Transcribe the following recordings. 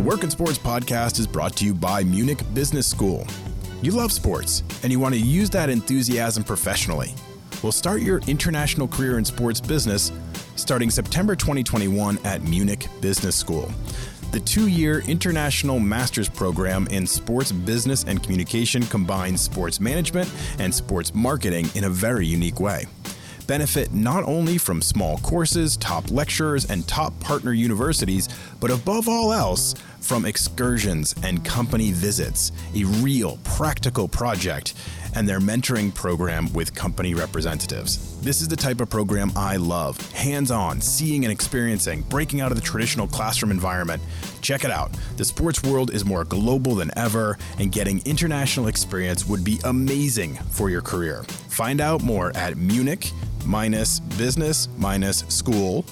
The Work in Sports podcast is brought to you by Munich Business School. You love sports and you want to use that enthusiasm professionally. Well, start your international career in sports business starting September 2021 at Munich Business School. The two year international master's program in sports business and communication combines sports management and sports marketing in a very unique way benefit not only from small courses, top lecturers, and top partner universities, but above all else, from excursions and company visits, a real practical project, and their mentoring program with company representatives. This is the type of program I love hands on, seeing and experiencing, breaking out of the traditional classroom environment. Check it out. The sports world is more global than ever, and getting international experience would be amazing for your career. Find out more at Munich business school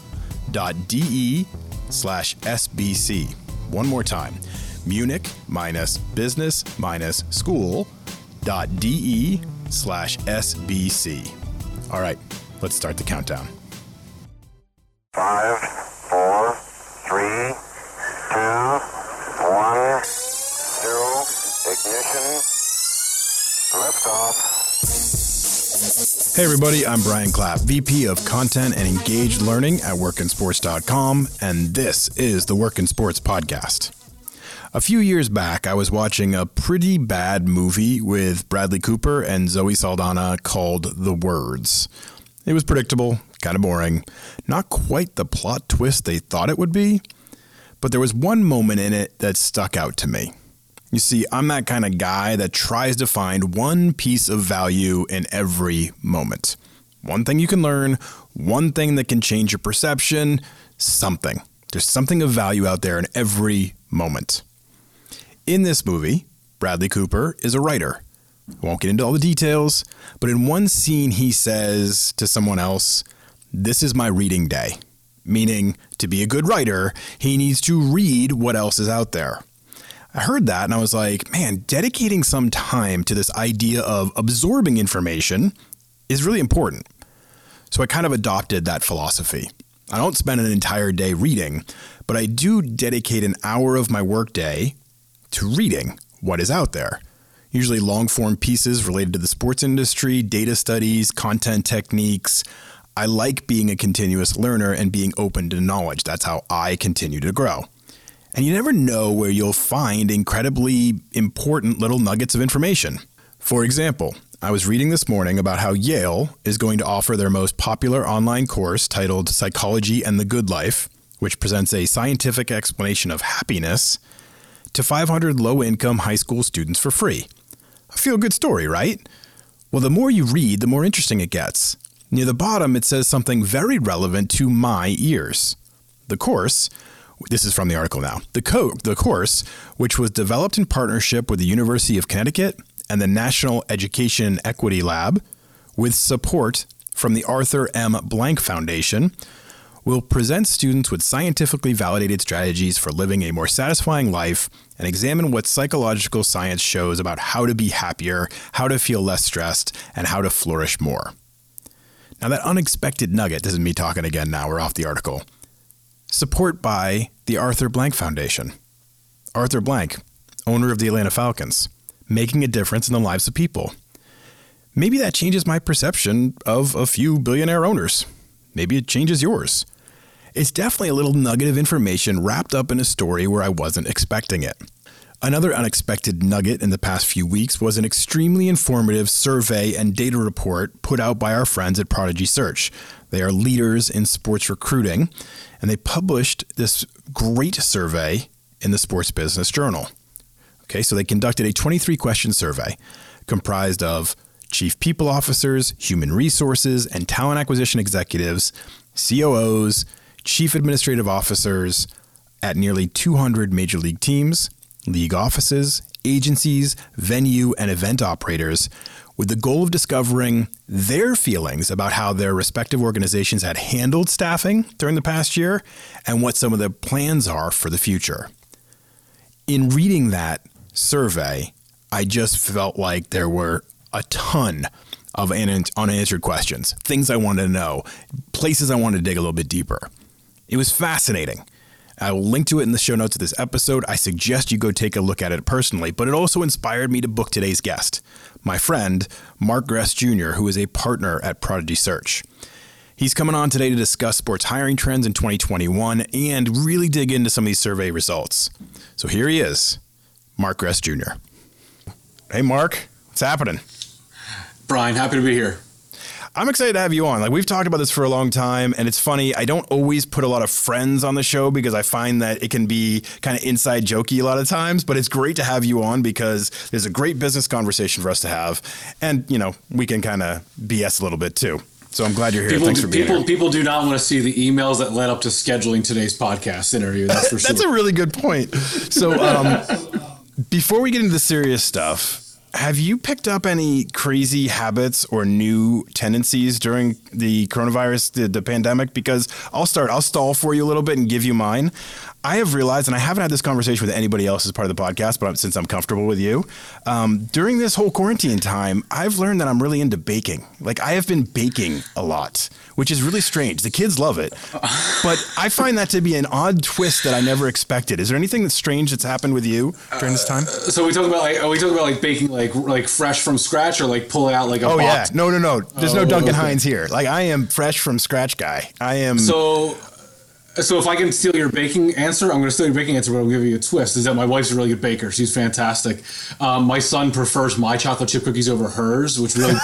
de slash SBC. One more time Munich business school dot de slash SBC. All right, let's start the countdown. Five, four, three, two, one, zero, ignition, liftoff. Hey, everybody, I'm Brian Clapp, VP of Content and Engaged Learning at WorkinSports.com, and this is the Work in Sports Podcast. A few years back, I was watching a pretty bad movie with Bradley Cooper and Zoe Saldana called The Words. It was predictable, kind of boring, not quite the plot twist they thought it would be, but there was one moment in it that stuck out to me. You see, I'm that kind of guy that tries to find one piece of value in every moment. One thing you can learn, one thing that can change your perception, something. There's something of value out there in every moment. In this movie, Bradley Cooper is a writer. Won't get into all the details, but in one scene, he says to someone else, This is my reading day. Meaning, to be a good writer, he needs to read what else is out there. I heard that and I was like, man, dedicating some time to this idea of absorbing information is really important. So I kind of adopted that philosophy. I don't spend an entire day reading, but I do dedicate an hour of my workday to reading what is out there. Usually long form pieces related to the sports industry, data studies, content techniques. I like being a continuous learner and being open to knowledge. That's how I continue to grow. And you never know where you'll find incredibly important little nuggets of information. For example, I was reading this morning about how Yale is going to offer their most popular online course titled Psychology and the Good Life, which presents a scientific explanation of happiness, to 500 low income high school students for free. A feel good story, right? Well, the more you read, the more interesting it gets. Near the bottom, it says something very relevant to my ears. The course, this is from the article now. The, co- the course, which was developed in partnership with the University of Connecticut and the National Education Equity Lab, with support from the Arthur M. Blank Foundation, will present students with scientifically validated strategies for living a more satisfying life and examine what psychological science shows about how to be happier, how to feel less stressed, and how to flourish more. Now, that unexpected nugget, this is me talking again now, we're off the article. Support by the Arthur Blank Foundation. Arthur Blank, owner of the Atlanta Falcons, making a difference in the lives of people. Maybe that changes my perception of a few billionaire owners. Maybe it changes yours. It's definitely a little nugget of information wrapped up in a story where I wasn't expecting it. Another unexpected nugget in the past few weeks was an extremely informative survey and data report put out by our friends at Prodigy Search. They are leaders in sports recruiting, and they published this great survey in the Sports Business Journal. Okay, so they conducted a 23 question survey comprised of chief people officers, human resources, and talent acquisition executives, COOs, chief administrative officers at nearly 200 major league teams, league offices, agencies, venue, and event operators with the goal of discovering their feelings about how their respective organizations had handled staffing during the past year and what some of the plans are for the future. In reading that survey, I just felt like there were a ton of unanswered questions, things I wanted to know, places I wanted to dig a little bit deeper. It was fascinating. I will link to it in the show notes of this episode. I suggest you go take a look at it personally, but it also inspired me to book today's guest, my friend, Mark Gress Jr., who is a partner at Prodigy Search. He's coming on today to discuss sports hiring trends in 2021 and really dig into some of these survey results. So here he is, Mark Gress Jr. Hey, Mark, what's happening? Brian, happy to be here. I'm excited to have you on. Like we've talked about this for a long time, and it's funny. I don't always put a lot of friends on the show because I find that it can be kind of inside jokey a lot of times. But it's great to have you on because there's a great business conversation for us to have, and you know we can kind of BS a little bit too. So I'm glad you're here. People, Thanks for being people, here. people do not want to see the emails that led up to scheduling today's podcast interview. That's for sure. That's a really good point. So um, before we get into the serious stuff, have you picked up any crazy habits or new tendencies during the coronavirus, the, the pandemic? Because I'll start, I'll stall for you a little bit and give you mine. I have realized, and I haven't had this conversation with anybody else as part of the podcast, but since I'm comfortable with you, um, during this whole quarantine time, I've learned that I'm really into baking. Like I have been baking a lot, which is really strange. The kids love it, but I find that to be an odd twist that I never expected. Is there anything that's strange that's happened with you during this time? so we talk about like are we talk about like baking like like fresh from scratch or like pull out like a Oh box? yeah, no, no, no. There's no Oh, Duncan okay. Hines here. Like I am fresh from scratch guy. I am. So so if I can steal your baking answer, I'm going to steal your baking answer, but I'll give you a twist. Is that my wife's a really good baker? She's fantastic. Um, my son prefers my chocolate chip cookies over hers, which really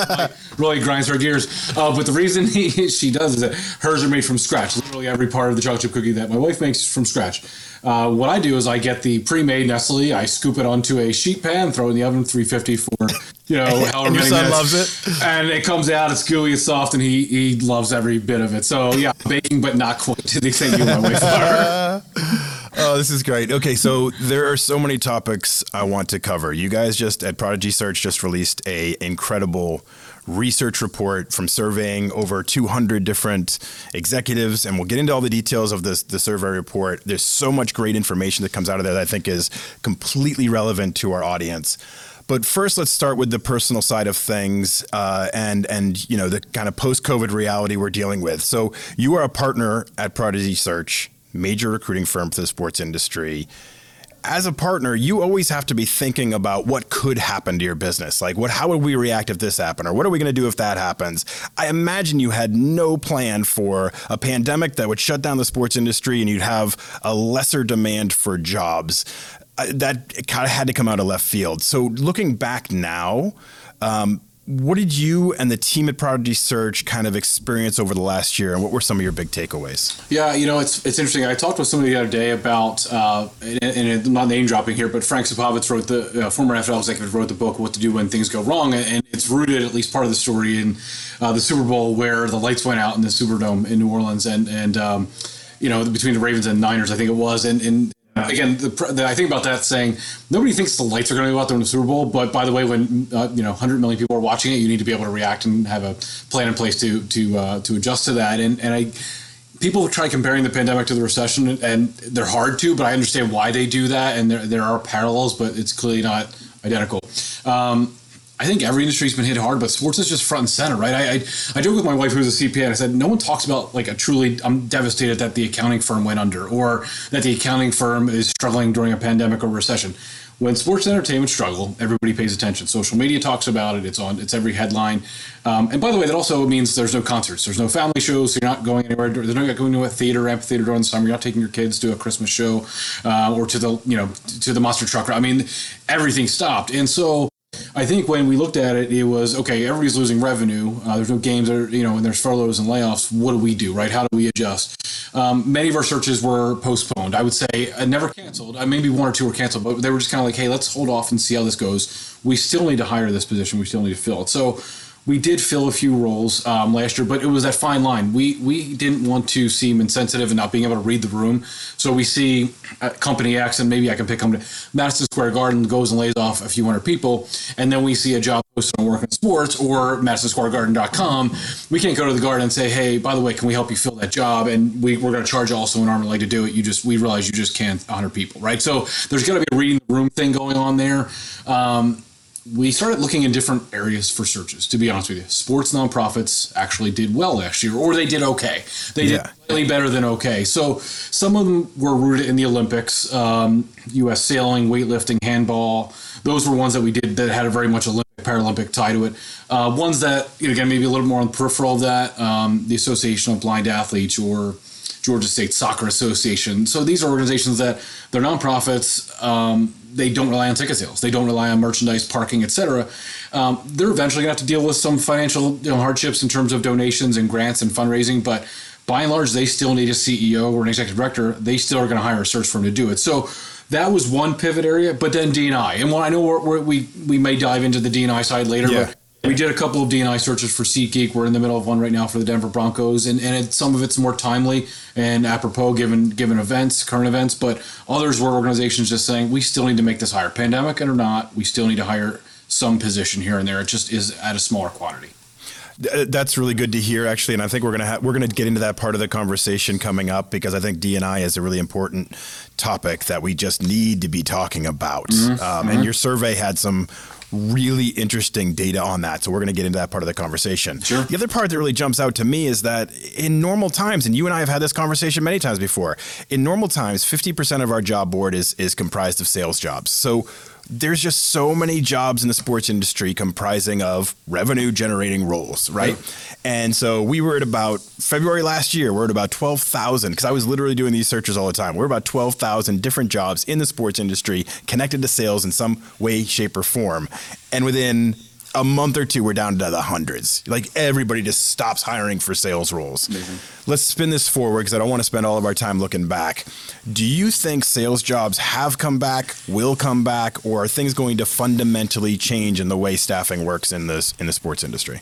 really grinds her gears. Uh, but the reason he, she does is that hers are made from scratch. Literally every part of the chocolate chip cookie that my wife makes is from scratch. Uh, what I do is I get the pre-made Nestle, I scoop it onto a sheet pan, throw it in the oven 350 for you know however your son minutes. loves it? and it comes out. It's gooey, it's soft, and he he loves every bit of it. So yeah, baking, but not quite to the extent you my wife are. Oh, this is great. Okay, so there are so many topics I want to cover. You guys just at Prodigy Search just released a incredible research report from surveying over 200 different executives and we'll get into all the details of this the survey report. There's so much great information that comes out of there that I think is completely relevant to our audience. But first, let's start with the personal side of things, uh, and and you know the kind of post-COVID reality we're dealing with. So you are a partner at Prodigy Search, major recruiting firm for the sports industry. As a partner, you always have to be thinking about what could happen to your business. Like, what? How would we react if this happened, or what are we going to do if that happens? I imagine you had no plan for a pandemic that would shut down the sports industry, and you'd have a lesser demand for jobs that kind of had to come out of left field. So looking back now, um, what did you and the team at Prodigy Search kind of experience over the last year, and what were some of your big takeaways? Yeah, you know, it's it's interesting. I talked with somebody the other day about, uh, and, and not name dropping here, but Frank Supovitz wrote the uh, former NFL executive wrote the book "What to Do When Things Go Wrong," and, and it's rooted at least part of the story in uh, the Super Bowl where the lights went out in the Superdome in New Orleans, and and um, you know between the Ravens and Niners, I think it was, and and again, the, the, I think about that saying nobody thinks the lights are going to go out during the Super Bowl, but by the way, when uh, you know 100 million people are watching it, you need to be able to react and have a plan in place to to uh, to adjust to that. And and I people try comparing the pandemic to the recession, and they're hard to, but I understand why they do that, and there there are parallels, but it's clearly not identical. Um, I think every industry's been hit hard, but sports is just front and center, right? I, I I joke with my wife, who's a CPA, and I said, no one talks about like a truly. I'm devastated that the accounting firm went under, or that the accounting firm is struggling during a pandemic or recession. When sports and entertainment struggle, everybody pays attention. Social media talks about it. It's on. It's every headline. Um, and by the way, that also means there's no concerts. There's no family shows. So you're not going anywhere. There's no going to a theater, amphitheater during the summer. You're not taking your kids to a Christmas show uh, or to the you know to the monster truck. I mean, everything stopped. And so I think when we looked at it, it was okay. Everybody's losing revenue. Uh, there's no games, are, you know, and there's furloughs and layoffs. What do we do, right? How do we adjust? Um, many of our searches were postponed. I would say uh, never canceled. Uh, maybe one or two were canceled, but they were just kind of like, hey, let's hold off and see how this goes. We still need to hire this position. We still need to fill it. So we did fill a few roles um, last year, but it was that fine line. We we didn't want to seem insensitive and not being able to read the room. So we see uh, company X, and maybe I can pick company Madison Square Garden goes and lays off a few hundred people, and then we see a job posted on Work in Sports or MadisonSquareGarden.com. We can't go to the garden and say, hey, by the way, can we help you fill that job? And we, we're going to charge also an arm and leg to do it. You just we realize you just can't 100 people, right? So there's going to be a reading the room thing going on there. Um, we started looking in different areas for searches. To be honest with you, sports nonprofits actually did well last year, or they did okay. They Yeah. did slightly better than okay. So some of them were rooted in the Olympics, um, U.S. sailing, weightlifting, handball. Those were ones that we did that had a very much Olympic Paralympic tie to it. Uh, ones that you know, again maybe a little more on the peripheral of that, um, the Association of Blind Athletes or Georgia State Soccer Association. So these are organizations that they're nonprofits. Um, they don't rely on ticket sales. They don't rely on merchandise, parking, etc. Um, they're eventually going to have to deal with some financial you know, hardships in terms of donations and grants and fundraising, but by and large, they still need a CEO or an executive director. They still are going to hire a search firm to do it. So that was one pivot area. But then DNI, and when I know we're, we we may dive into the DNI side later, Yeah. but we did a couple of DNI searches for SeatGeek. We're in the middle of one right now for the Denver Broncos, and, and it, some of it's more timely and apropos given given events, current events. But others were organizations just saying we still need to make this higher, pandemic and or not. We still need to hire some position here and there. It just is at a smaller quantity. Uh, That's really good to hear, actually, and I think we're gonna ha- we're gonna get into that part of the conversation coming up because I think DNI is a really important topic that we just need to be talking about. Mm-hmm. Um, And your survey had some really interesting data on that, so we're gonna get into that part of the conversation. Sure. The other part that really jumps out to me is that in normal times, and you and I have had this conversation many times before. In normal times, fifty percent of our job board is is comprised of sales jobs. So there's just so many jobs in the sports industry comprising of revenue generating roles, right? And so we were at about February last year, we're at about 12,000 because I was literally doing these searches all the time. We're about 12,000 different jobs in the sports industry connected to sales in some way, shape, or form. And within a month or two, we're down to the hundreds. Like everybody just stops hiring for sales roles. Let's spin this forward because I don't want to spend all of our time looking back. Do you think sales jobs have come back, will come back, or are things going to fundamentally change in the way staffing works in this in the sports industry?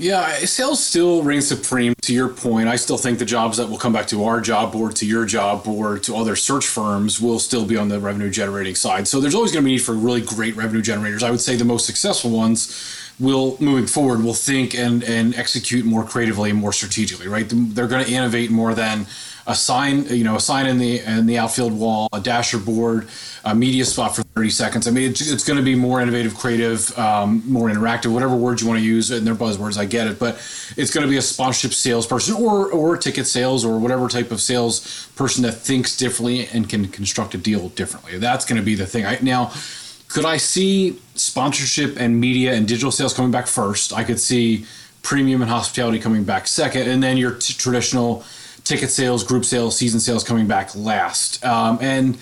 Yeah, sales still reigns supreme. To your point, I still think the jobs that will come back to our job board, to your job board, to other search firms will still be on the revenue generating side. So there's always going to be need for really great revenue generators. I would say the most successful ones will, moving forward, will think and and execute more creatively and more strategically. Right? They're going to innovate more than a sign, you know, a sign in the in the outfield wall, a dasher board, a media spot for 30 seconds. I mean, it's, it's going to be more innovative, creative, um, more interactive, whatever words you want to use. And they're buzzwords, I get it, but it's going to be a sponsorship salesperson or or ticket sales or whatever type of sales person that thinks differently and can construct a deal differently. That's going to be the thing. I, now, could I see sponsorship and media and digital sales coming back first? I could see premium and hospitality coming back second, and then your t- traditional ticket sales, group sales, season sales coming back last. Um, and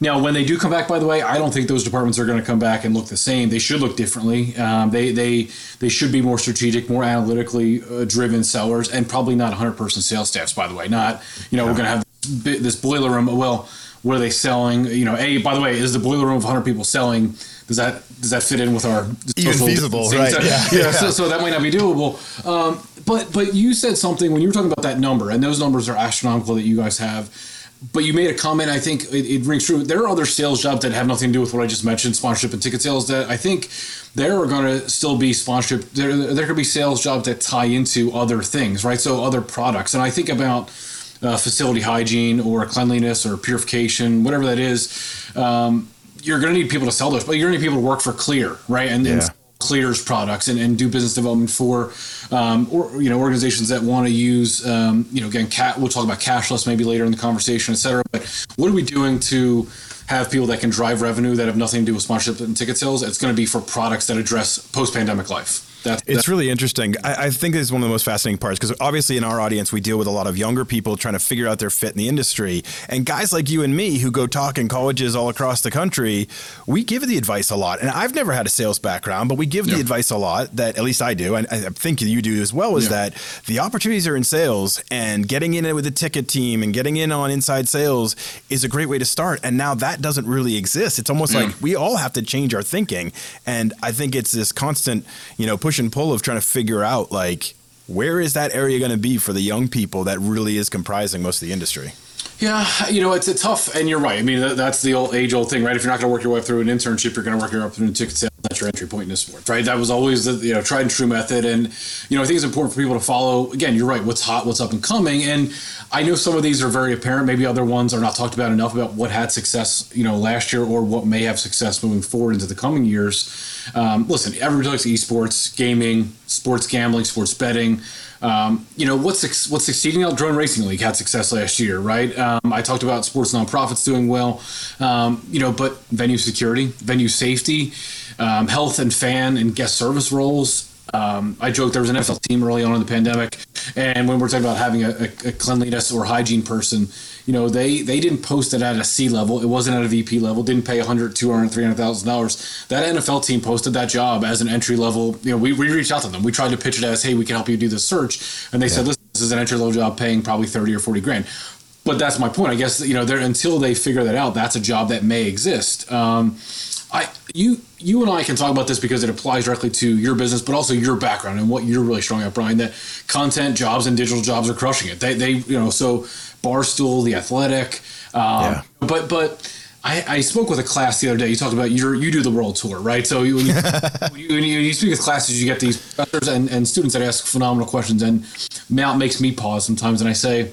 now, when they do come back, by the way, I don't think those departments are going to come back and look the same. They should look differently. Um, they they they should be more strategic, more analytically uh, driven sellers, and probably not 100 person sales staffs. By the way, not you know we're going to have this, this boiler room. Well, what are they selling? You know, a by the way, is the boiler room of 100 people selling? Does that does that fit in with our Even feasible, right, So- yeah, yeah. So, so that might not be doable. Um, but but you said something when you were talking about that number, and those numbers are astronomical that you guys have. But you made a comment. I think it, it rings true. There are other sales jobs that have nothing to do with what I just mentioned, sponsorship and ticket sales. That I think there are going to still be sponsorship. There there could be sales jobs that tie into other things, right? So other products. And I think about uh, facility hygiene or cleanliness or purification, whatever that is. Um, you're going to need people to sell those, but you're going to need people to work for Clear, right? And, and Yeah. Clear's products and, and do business development for, um, or you know, organizations that want to use, um, you know, again, cat. We'll talk about cashless maybe later in the conversation, et cetera. But what are we doing to have people that can drive revenue that have nothing to do with sponsorship and ticket sales? It's going to be for products that address post-pandemic life. That's, It's really interesting. I, I think this is one of the most fascinating parts because obviously in our audience we deal with a lot of younger people trying to figure out their fit in the industry, and guys like you and me who go talk in colleges all across the country, we give the advice a lot. And I've never had a sales background, but we give the advice a lot that at least I do, and I think you do as well. Is Yeah. that the opportunities are in sales, and getting in with the ticket team and getting in on inside sales is a great way to start. And now that doesn't really exist. It's almost Yeah. like we all have to change our thinking, and I think it's this constant, you know, push and pull of trying to figure out like where is that area going to be for the young people that really is comprising most of the industry. Yeah, you know, it's a tough, and you're right. I mean, that's the old age old thing, right? If you're not going to work your way through an internship, you're going to work your way through ticket sales. That's your entry point in this sport, right? That was always the you know tried and true method, and you know I think it's important for people to follow. Again, you're right. What's hot, what's up and coming, and I know some of these are very apparent. Maybe other ones are not talked about enough about what had success, you know, last year or what may have success moving forward into the coming years. Um, listen, everybody likes esports, gaming, sports gambling, sports betting. Um, you know what's what's succeeding? Out drone racing league had success last year right? Um, i talked about sports nonprofits doing well. Um, you know but venue security venue safety um, health and fan and guest service roles. Um, I joked there was an NFL team early on in the pandemic, and when we're talking about having a, a, a, cleanliness or hygiene person, you know, they they didn't post it at a C level. It wasn't at a VP level. Didn't pay 100, 200, 300,000 dollars. That NFL team posted that job as an entry level. You know, we, we reached out to them. We tried to pitch it as, hey, we can help you do this search, and they yeah. said, listen, this is an entry level job paying probably 30 or 40 grand. But that's my point. I guess you know, until they figure that out, that's a job that may exist. Um, I you you and I can talk about this because it applies directly to your business, but also your background and what you're really strong at, Brian. That content jobs and digital jobs are crushing it. They they you know so Barstool, the Athletic, um, yeah. but but. I, I, spoke with a class the other day. You talked about you you do the world tour, right? So you, when, you, when, you, when you speak with classes, you get these professors and, and students that ask phenomenal questions, and Mount makes me pause sometimes. And I say,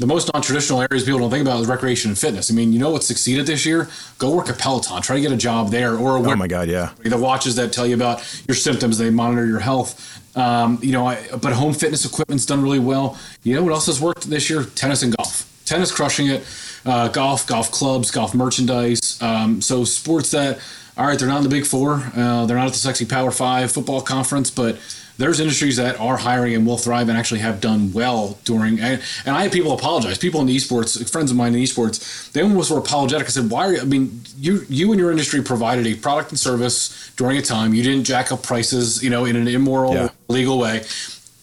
the most non-traditional areas people don't think about is recreation and fitness. I mean, you know what succeeded this year? Go work at Peloton. Try to get a job there, or a oh my god, yeah, the watches that tell you about your symptoms. They monitor your health. Um, you know, I, but home fitness equipment's done really well. You know what else has worked this year? Tennis and golf. Tennis crushing it. Uh, golf, golf clubs, golf merchandise. Um, so sports that all right, they're not in the big four. Uh, they're not at the sexy Power Five football conference, but there's industries that are hiring and will thrive and actually have done well during. And, and I had people apologize. People in the esports, friends of mine in esports, they almost were apologetic. I said, "Why are you?" I mean, you you and your industry provided a product and service during a time you didn't jack up prices, you know, in an immoral, yeah. legal way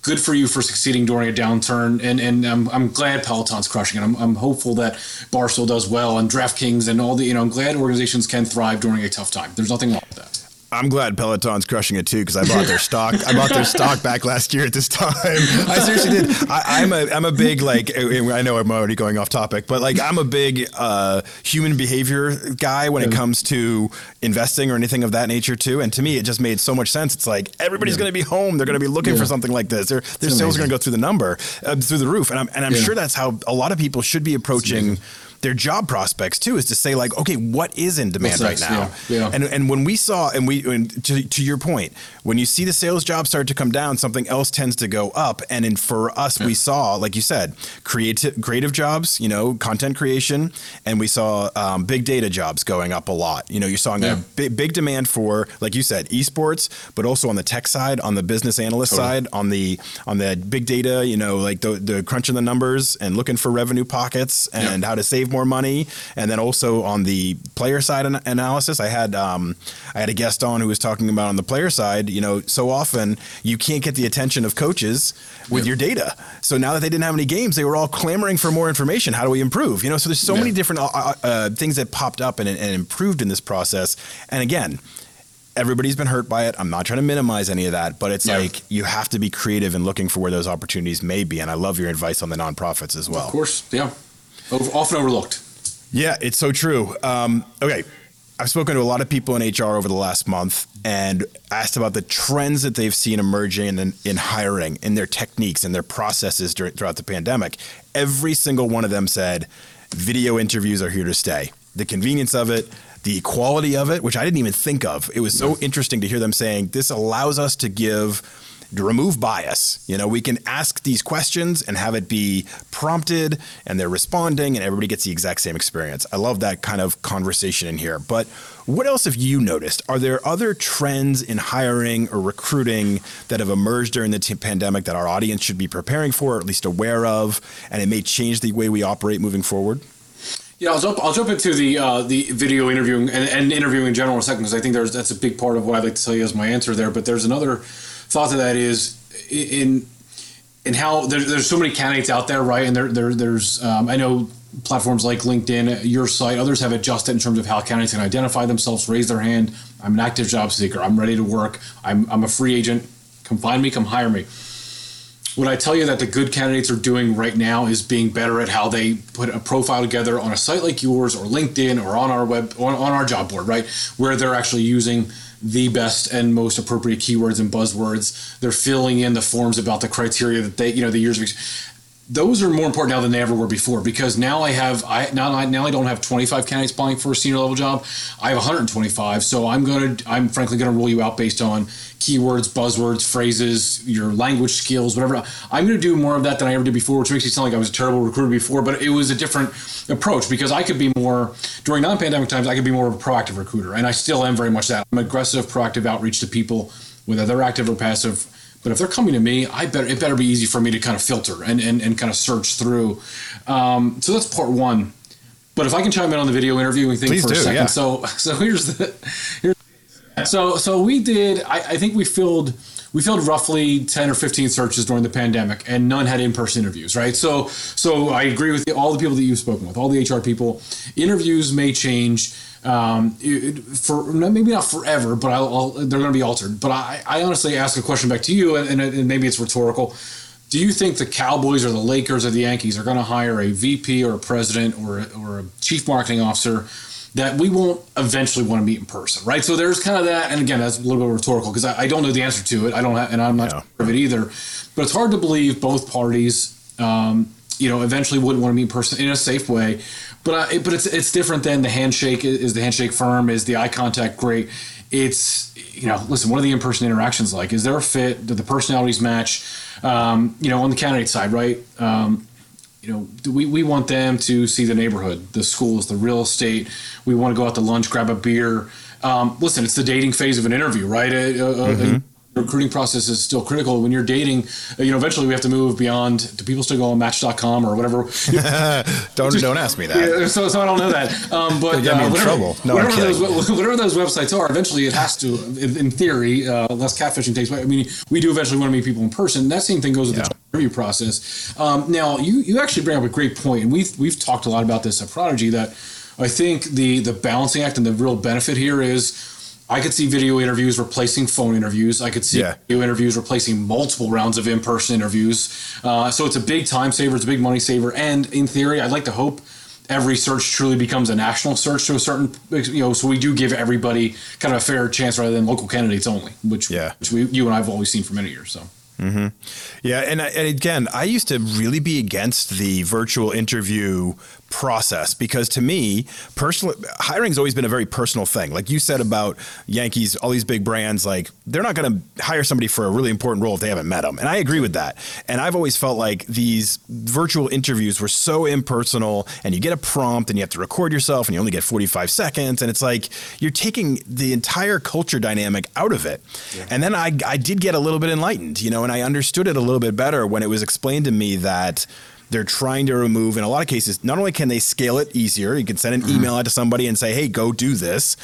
good for you for succeeding during a downturn. And and I'm, I'm glad Peloton's crushing it. I'm, I'm hopeful that Barstool does well and DraftKings and all the, you know, I'm glad organizations can thrive during a tough time. There's nothing wrong with that. I'm glad Peloton's crushing it too because I bought their stock. I bought their stock back last year at this time. I seriously did. I, am a I'm a big like I know I'm already going off topic, but like I'm a big uh, human behavior guy when it comes to investing or anything of that nature too. And to me, it just made so much sense. It's like everybody's yeah. going to be home. They're going to be looking yeah. for something like this. Their their sales are going to go through the number uh, through the roof. And I'm and I'm yeah. sure that's how a lot of people should be approaching their job prospects too is to say like okay what is in demand right now? Yeah, yeah. and and when we saw and we and to, to your point when you see the sales jobs start to come down something else tends to go up. And in, for us yeah. we saw like you said creative creative jobs you know content creation. And we saw um, big data jobs going up a lot. You know you're seeing a big, big demand for like you said esports but also on the tech side on the business analyst totally. side on the on the big data you know like the, the crunching the numbers and looking for revenue pockets and how to save save more money. And then also on the player side an- analysis, I had um, I had a guest on who was talking about on the player side. You know, so often you can't get the attention of coaches with yep. your data. So now that they didn't have any games, they were all clamoring for more information. How do we improve? You know, so there's so yeah. many different uh, uh, uh, things that popped up and, and improved in this process. And again everybody's been hurt by it. I'm not trying to minimize any of that, but it's yeah. like you have to be creative in looking for where those opportunities may be. And I love your advice on the nonprofits as well. Of course, yeah. Often overlooked. Yeah, it's so true. Um, okay. I've spoken to a lot of people in HR over the last month and asked about the trends that they've seen emerging in, in hiring, in their techniques, and their processes during, throughout the pandemic. Every single one of them said video interviews are here to stay. The convenience of it, the quality of it, which I didn't even think of. It was so interesting to hear them saying this allows us to give to remove bias. You know, we can ask these questions and have it be prompted and they're responding and everybody gets the exact same experience. I love that kind of conversation in here. But what else have you noticed? Are there other trends in hiring or recruiting that have emerged during the t- pandemic that our audience should be preparing for, or at least aware of, and it may change the way we operate moving forward? Yeah, I'll jump. I'll jump into the uh, the video interviewing and, and interviewing in general in a second because I think there's that's a big part of what I'd like to tell you as my answer there. But there's another thought to that is in in how there, there's so many candidates out there, right? And there, there there's um, I know platforms like LinkedIn, your site, others have adjusted in terms of how candidates can identify themselves, raise their hand. I'm an active job seeker. I'm ready to work. I'm, I'm a free agent. Come find me. Come hire me. What I tell you that the good candidates are doing right now is being better at how they put a profile together on a site like yours or LinkedIn or on our web on, on our job board, right? Where they're actually using the best and most appropriate keywords and buzzwords. They're filling in the forms about the criteria that they, you know, the years of those are more important now than they ever were before because now I have I now I now I don't have 25 candidates applying for a senior level job. I have 125. So I'm to I'm frankly going to rule you out based on keywords, buzzwords, phrases, your language skills, whatever. I'm going to do more of that than I ever did before, which makes me sound like I was a terrible recruiter before, but it was a different approach because I could be more during non-pandemic times I could be more of a proactive recruiter and I still am very much that. I'm aggressive, proactive outreach to people whether they're active or passive but if they're coming to me, I better it better be easy for me to kind of filter and and, and kind of search through. Um, so that's part one. But if I can chime in on the video interviewing thing Please for do, a second, yeah. so so here's the here's, so so we did. I, I think we filled we filled roughly 10 or 15 searches during the pandemic and none had in-person interviews right so so i agree with all the people that you've spoken with all the hr people interviews may change um, it- for maybe not forever but I'll, I'll, they're going to be altered but I, I honestly ask a question back to you and, and, and maybe it's rhetorical do you think the Cowboys or the Lakers or the Yankees are going to hire a VP or a president or a, or a chief marketing officer that we won't eventually want to meet in person, right? So there's kind of that, and again, that's a little bit rhetorical because I, I don't know the answer to it. I don't, have, and I'm not Yeah. sure of it either. But it's hard to believe both parties, um, you know, eventually wouldn't want to meet in person in a safe way. But I, but it's it's different than the handshake. Is the handshake firm? Is the eye contact great? It's you know, listen. What are the in-person interactions like? Is there a fit? Do the personalities match? Um, you know, on the candidate side, right? Um, you know, we, we want them to see the neighborhood, the schools, the real estate. We want to go out to lunch, grab a beer. Um, listen, it's the dating phase of an interview, right? Uh, uh, uh, the recruiting process is still critical. When you're dating, uh, you know, eventually we have to move beyond. Do people still go on Match.com or whatever? Don't don't ask me that. Yeah, so, so I don't know that. Um, but get me in whatever, trouble. No, whatever, those, whatever those websites are, eventually it has to, in, in theory, uh, less catfishing takes place. I mean, we do eventually want to meet people in person. That same thing goes with Yeah. the interview process. Um, now, you you actually bring up a great point, and we've we've talked a lot about this at Prodigy. That I think the the balancing act and the real benefit here is. I could see video interviews replacing phone interviews. I could see Yeah. video interviews replacing multiple rounds of in-person interviews. Uh, so it's a big time saver. It's a big money saver. And in theory, I'd like to hope every search truly becomes a national search to a certain, you know, so we do give everybody kind of a fair chance rather than local candidates only, which, Yeah. which we, you and I have always seen for many years. So. Yeah, and, I- and again, I used to really be against the virtual interview process because to me, personal hiring's always been a very personal thing. Like you said about Yankees, all these big brands, like they're not going to hire somebody for a really important role if they haven't met them, and I agree with that. And I've always felt like these virtual interviews were so impersonal, and you get a prompt, and you have to record yourself, and you only get forty five seconds, and it's like you're taking the entire culture dynamic out of it. And then I I did get a little bit enlightened, you know, and I understood it a little bit better when it was explained to me that they're trying to remove in a lot of cases not only can they scale it easier you can send an email out to somebody and say hey go do this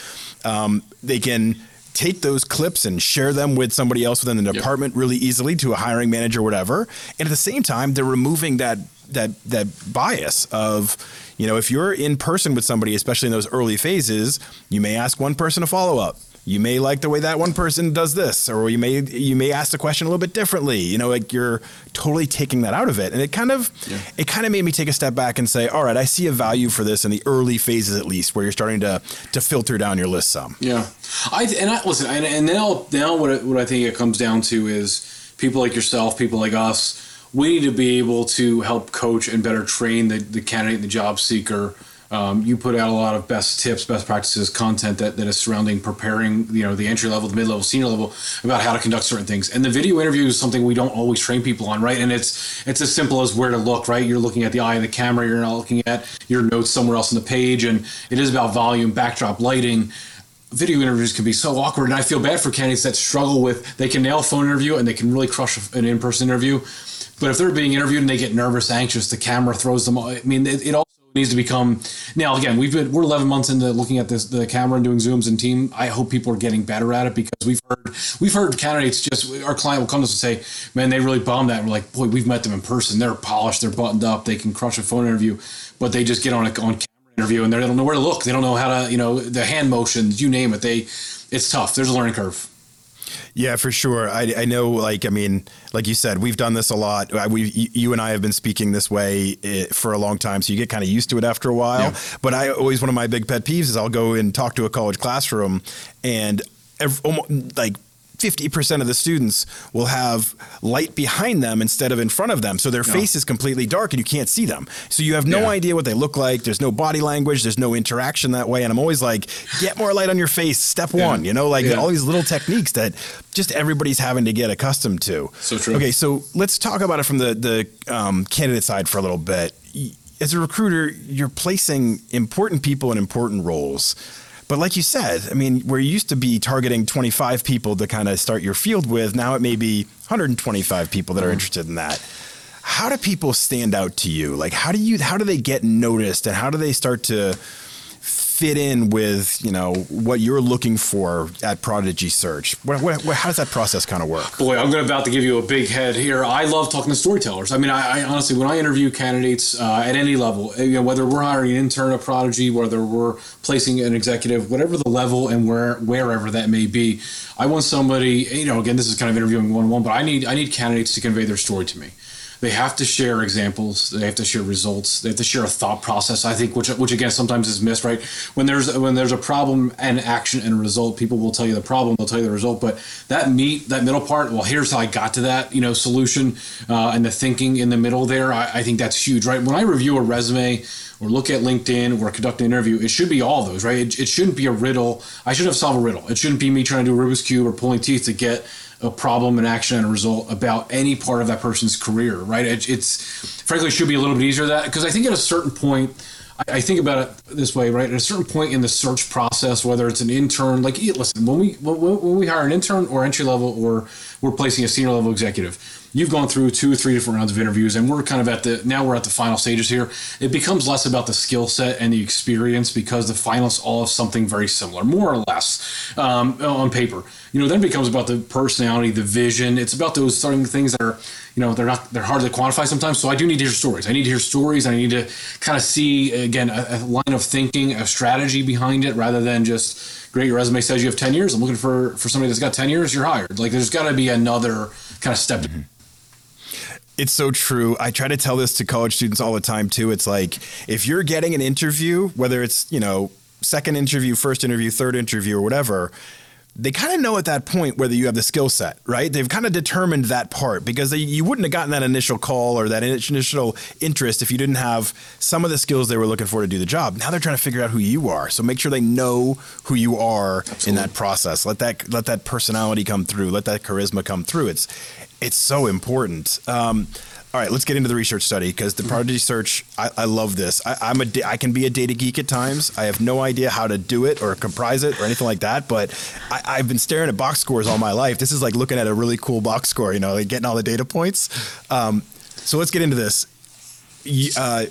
um, they can take those clips and share them with somebody else within the department really easily to a hiring manager or whatever. And at the same time they're removing that that that bias of you know if you're in person with somebody especially in those early phases you may ask one person to follow up you may like the way that one person does this or you may you may ask the question a little bit differently you know like you're totally taking that out of it and it kind of it kind of made me take a step back and say all right i see a value for this in the early phases at least where you're starting to to filter down your list some Yeah, I and I listen, and, and now now what it, what I think it comes down to is people like yourself, people like us. We need to be able to help coach and better train the, the candidate, the job seeker. Um, you put out a lot of best tips, best practices, content that, that is surrounding preparing, you know, the entry level, the mid level, senior level about how to conduct certain things. And the video interview is something we don't always train people on, right? And it's it's as simple as where to look, right? You're looking at the eye of the camera, you're not looking at your notes somewhere else on the page, and it is about volume, backdrop, lighting video interviews can be so awkward and i feel bad for candidates that struggle with they can nail a phone interview and they can really crush an in-person interview but if they're being interviewed and they get nervous anxious the camera throws them i mean it, it also needs to become now again we've been we're 11 months into looking at this the camera and doing zooms and team i hope people are getting better at it because we've heard we've heard candidates just our client will come to us and say man they really bombed that and we're like boy we've met them in person they're polished they're buttoned up they can crush a phone interview but they just get on a on camera interview and they don't know where to look. They don't know how to, you know, the hand motions, you name it. They, it's tough. There's a learning curve. Yeah, for sure. I, I know, like, I mean, like you said, we've done this a lot. We, you and I have been speaking this way eh, for a long time, so you get kind of used to it after a while. Yeah. But I always one of my big pet peeves is I'll go and talk to a college classroom, and ev almo- like 50% of the students will have light behind them instead of in front of them. So their Yeah. face is completely dark and you can't see them. So you have no Yeah. idea what they look like. There's no body language. There's no interaction that way. And I'm always like, get more light on your face. Step Yeah. one, you know, like Yeah. all these little techniques that just everybody's having to get accustomed to. So true. Okay. So let's talk about it from the, the um, candidate side for a little bit. As a recruiter, you're placing important people in important roles. But like you said, I mean, where you used to be targeting 25 people to kind of start your field with, now it may be 125 people that are mm-hmm. interested in that. How do people stand out to you? Like, how do you, how do they get noticed and how do they start to fit in with, you know, what you're looking for at Prodigy Search? What, what, what, how does that process kind of work? Boy, I'm about to give you a big head here. I love talking to storytellers. I mean, I, I honestly, when I interview candidates uh, at any level, you know, whether we're hiring an intern, a prodigy, whether we're placing an executive, whatever the level and where wherever that may be, I want somebody. You know, again, this is kind of interviewing one on one, but I need I need candidates to convey their story to me. They have to share examples. They have to share results. They have to share a thought process. I think, which which again sometimes is missed. Right when there's when there's a problem and action and result, people will tell you the problem. They'll tell you the result. But that meat, that middle part. Well, here's how I got to that. You know, solution uh, and the thinking in the middle there. I, I think that's huge. Right when I review a resume or look at LinkedIn or conduct an interview, it should be all those. Right. It, it shouldn't be a riddle. I should have solved a riddle. It shouldn't be me trying to do a Rubik's cube or pulling teeth to get a problem, an action, and a result about any part of that person's career, right? It, it's frankly should be a little bit easier that because I think at a certain point, I, I think about it this way, right? At a certain point in the search process, whether it's an intern, like listen, when we when, when we hire an intern or entry level or we're placing a senior level executive, you've gone through two or three different rounds of interviews and we're kind of at the now we're at the final stages here. It becomes less about the skill set and the experience because the finalists all have something very similar more or less um, on paper. You know then it becomes about the personality the vision. It's about those certain things that are you know they're not they're hard to quantify sometimes. So i do need to hear stories. I need to hear stories. I need to kind of see again a, a line of thinking a strategy behind it rather than just great your resume says you have 10 years. I'm looking for for somebody that's got 10 years. You're hired. Like there's got to be another kind of step It's so true. I try to tell this to college students all the time too. It's like if you're getting an interview, whether it's, you know, second interview, first interview, third interview or whatever, they kind of know at that point whether you have the skill set, right? They've kind of determined that part because they, you wouldn't have gotten that initial call or that initial interest if you didn't have some of the skills they were looking for to do the job. Now they're trying to figure out who you are. So make sure they know who you are in that process. Let that let that personality come through. Let that charisma come through. It's it's so important. Um, all right, let's get into the research study because the Prodigy Search. I, I love this. I, I'm a I can be a data geek at times. I have no idea how to do it or comprise it or anything like that. But I, I've been staring at box scores all my life. This is like looking at a really cool box score. You know, like getting all the data points. Um, so let's get into this. Uh,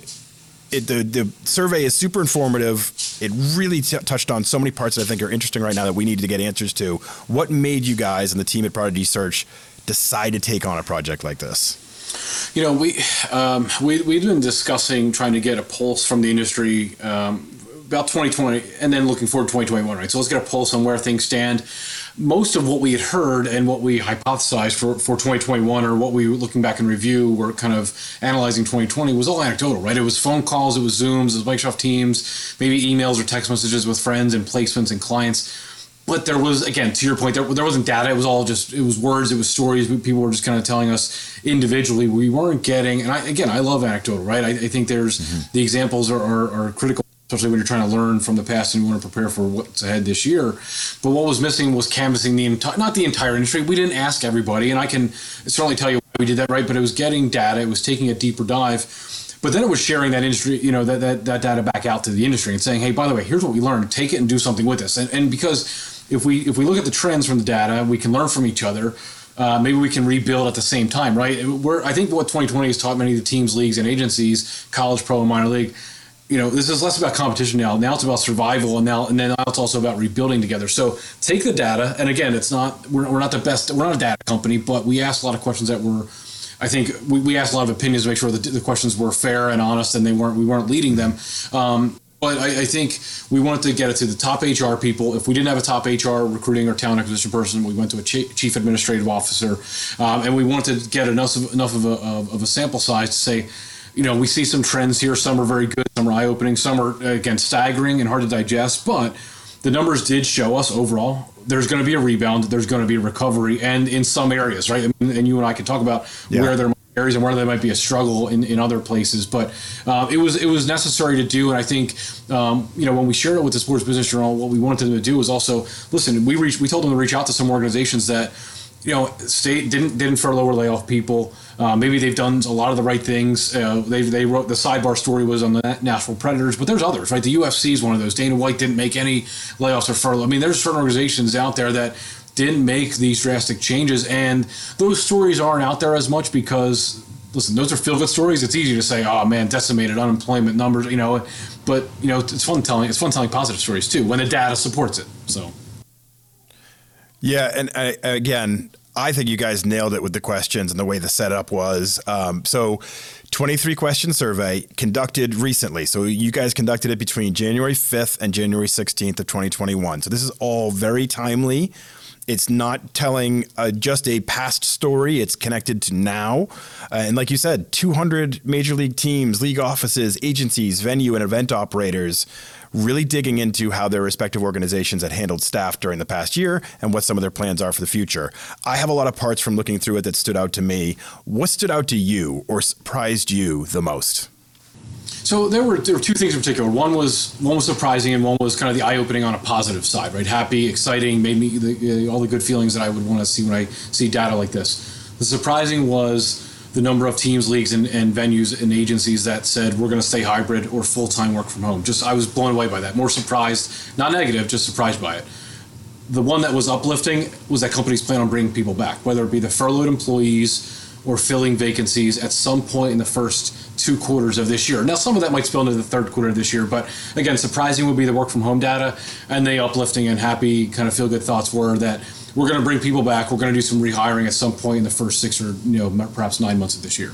it, the the survey is super informative. It really t- touched on so many parts that I think are interesting right now that we need to get answers to. What made you guys and the team at Prodigy Search decide to take on a project like this? You know, we um, we we've been discussing trying to get a pulse from the industry um, about 2020, and then looking forward to 2021. Right, so let's get a pulse on where things stand. Most of what we had heard and what we hypothesized for, for 2021, or what we were looking back in review, were kind of analyzing 2020 was all anecdotal, right? It was phone calls, it was Zooms, it was Microsoft Teams, maybe emails or text messages with friends and placements and clients but there was again to your point there, there wasn't data. It was all just it was words it was stories people were just kind of telling us individually. We weren't getting and I, again i love anecdotal right? I, I think there's mm-hmm. the examples are, are, are critical especially when you're trying to learn from the past and you want to prepare for what's ahead this year. But what was missing was canvassing the entire not the entire industry. We didn't ask everybody and i can certainly tell you why we did that right? But it was getting data it was taking a deeper dive. But then it was sharing that industry, you know, that, that, that data back out to the industry and saying, hey, by the way, here's what we learned. Take it and do something with this. And, and because if we if we look at the trends from the data, we can learn from each other. Uh, maybe we can rebuild at the same time, right? We're, I think what 2020 has taught many of the teams, leagues, and agencies, college, pro, and minor league, you know, this is less about competition now. Now it's about survival, and now and then now it's also about rebuilding together. So take the data, and again, it's not we're, we're not the best, we're not a data company, but we asked a lot of questions that were I think we, we asked a lot of opinions to make sure that the questions were fair and honest, and they weren't we weren't leading them. Um, but I, I, think we wanted to get it to the top HR people. If we didn't have a top HR recruiting or talent acquisition person, we went to a chief administrative officer, um, and we wanted to get enough of, enough of a, of a sample size to say, you know, we see some trends here. Some are very good, some are eye opening, some are again staggering and hard to digest, but the numbers did show us overall there's going to be a rebound, there's going to be a recovery, and in some areas, right? And you and I can talk about yeah. where there are areas and where there might be a struggle in, in other places. But uh, it was it was necessary to do, and I think um, you know when we shared it with the Sports Business Journal, what we wanted them to do was also listen. We reached, we told them to reach out to some organizations that you know, state didn't didn't furlough or lay off people. Uh, maybe they've done a lot of the right things. Uh, they they wrote the sidebar story was on the Nashville Predators, but there's others, right? The UFC is one of those. Dana White didn't make any layoffs or furlough. I mean, there's certain organizations out there that didn't make these drastic changes, and those stories aren't out there as much because listen, those are feel good stories. It's easy to say, oh man, decimated unemployment numbers, you know, but you know, it's fun telling it's fun telling positive stories too when the data supports it. So. Yeah, and I, again, I think you guys nailed it with the questions and the way the setup was. Um, so, 23 question survey conducted recently. So, you guys conducted it between January 5th and January 16th of 2021. So, this is all very timely. It's not telling uh, just a past story, it's connected to now. Uh, and like you said, 200 major league teams, league offices, agencies, venue, and event operators really digging into how their respective organizations had handled staff during the past year and what some of their plans are for the future. I have a lot of parts from looking through it that stood out to me. What stood out to you or surprised you the most? So there were there were two things in particular. One was one was surprising, and one was kind of the eye opening on a positive side. Right, happy, exciting, made me the, all the good feelings that I would want to see when I see data like this. The surprising was the number of teams, leagues, and, and venues and agencies that said we're going to stay hybrid or full time work from home. Just I was blown away by that. More surprised, not negative, just surprised by it. The one that was uplifting was that companies plan on bringing people back, whether it be the furloughed employees or filling vacancies at some point in the first two quarters of this year. Now, some of that might spill into the third quarter of this year, but again, surprising would be the work from home data, and the uplifting and happy kind of feel good thoughts were that we're going to bring people back. We're going to do some rehiring at some point in the first six or you know perhaps nine months of this year.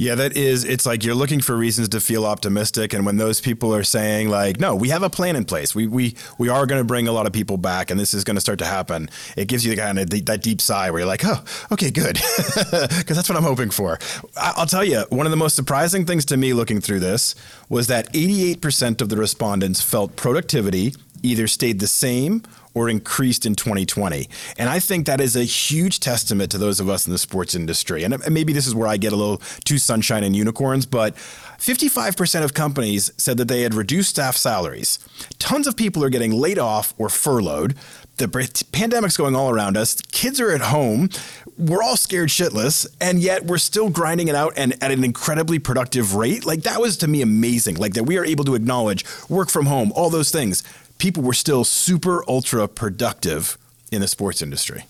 Yeah, that is. It's like you're looking for reasons to feel optimistic, and when those people are saying like, "No, we have a plan in place. We we we are going to bring a lot of people back, and this is going to start to happen," it gives you the kind of that deep sigh where you're like, "Oh, okay, good," because that's what I'm hoping for. I'll tell you, one of the most surprising things to me looking through this was that 88% of the respondents felt productivity either stayed the same or increased in 2020. And I think that is a huge testament to those of us in the sports industry. And maybe this is where I get a little too sunshine and unicorns, but 55% of companies said that they had reduced staff salaries. Tons of people are getting laid off or furloughed. The pandemic's going all around us. Kids are at home. We're all scared shitless, and yet we're still grinding it out and at an incredibly productive rate. Like that was to me amazing. Like that we are able to acknowledge work from home, all those things people were still super ultra productive in the sports industry.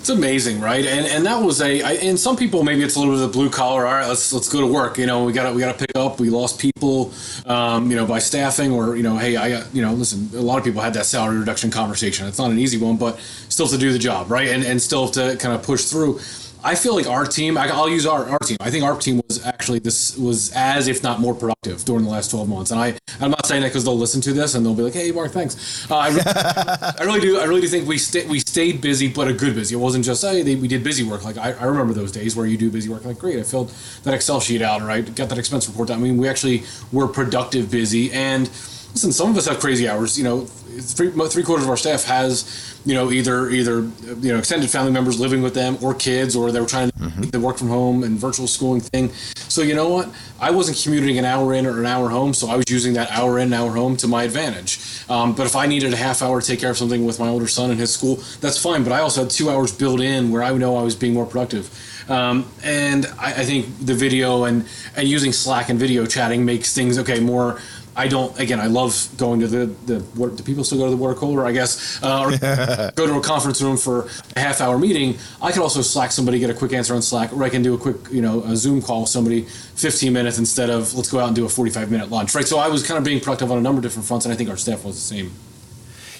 It's amazing, right? And and that was a. I, and some people maybe it's a little bit of a blue collar. All right, let's let's go to work. You know, we got we got to pick up. We lost people, um, you know, by staffing or you know, hey, I you know, listen. A lot of people had that salary reduction conversation. It's not an easy one, but still to do the job, right? And and still to kind of push through. I feel like our team. I, will use our, our team. I think our team was actually this was as if not more productive during the last twelve months. And I I'm not saying that because they'll listen to this and they'll be like, hey Mark, thanks. Uh, I, really, I really do. I really do think we stayed we stayed busy, but a good busy. It wasn't just hey they, we did busy work. Like I, I remember those days where you do busy work. Like great, I filled that Excel sheet out. And right, got that expense report down. I mean, we actually were productive, busy, and listen. Some of us have crazy hours. You know, three three quarters of our staff has you know either either you know extended family members living with them or kids or they were trying to mm-hmm. work from home and virtual schooling thing so you know what i wasn't commuting an hour in or an hour home so i was using that hour in hour home to my advantage um, but if i needed a half hour to take care of something with my older son in his school that's fine but i also had two hours built in where i know i was being more productive um, and I, I think the video and and using slack and video chatting makes things okay more I don't. Again, I love going to the the. What, do people still go to the water cooler? I guess, uh, or go to a conference room for a half hour meeting. I can also Slack somebody, get a quick answer on Slack, or I can do a quick, you know, a Zoom call with somebody, 15 minutes instead of let's go out and do a 45 minute lunch, right? So I was kind of being productive on a number of different fronts, and I think our staff was the same.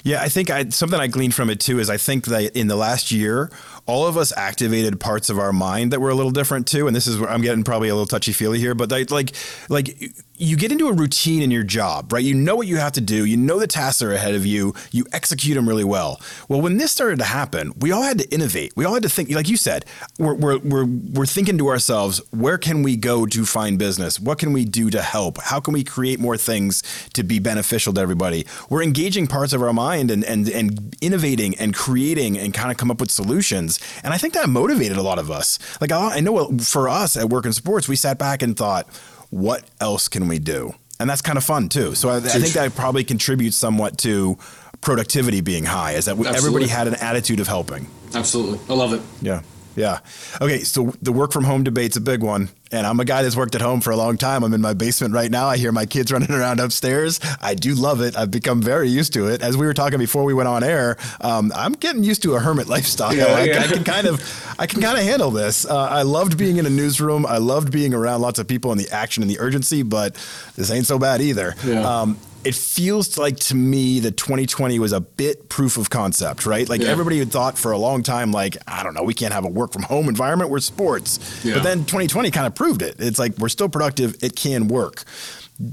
Yeah, I think I, something I gleaned from it too is I think that in the last year, all of us activated parts of our mind that were a little different too. And this is where I'm getting probably a little touchy feely here, but like, like you get into a routine in your job, right? You know what you have to do. You know the tasks are ahead of you. You execute them really well. Well, when this started to happen, we all had to innovate. We all had to think, like you said, we're, we're, we're, we're thinking to ourselves, where can we go to find business? What can we do to help? How can we create more things to be beneficial to everybody? We're engaging parts of our mind and, and, and innovating and creating and kind of come up with solutions. And I think that motivated a lot of us. Like I know for us at Work in Sports, we sat back and thought, what else can we do? And that's kind of fun too. So I, I think that probably contributes somewhat to productivity being high, is that Absolutely. everybody had an attitude of helping. Absolutely. I love it. Yeah. Yeah. Okay. So the work from home debate's a big one. And I'm a guy that's worked at home for a long time. I'm in my basement right now. I hear my kids running around upstairs. I do love it. I've become very used to it. As we were talking before we went on air, um, I'm getting used to a hermit lifestyle. Yeah, I, yeah. I, can kind of, I can kind of handle this. Uh, I loved being in a newsroom. I loved being around lots of people and the action and the urgency, but this ain't so bad either. Yeah. Um, it feels like to me that 2020 was a bit proof of concept, right? Like yeah. everybody had thought for a long time, like, I don't know, we can't have a work from home environment, we're sports. Yeah. But then 2020 kind of proved it. It's like we're still productive, it can work.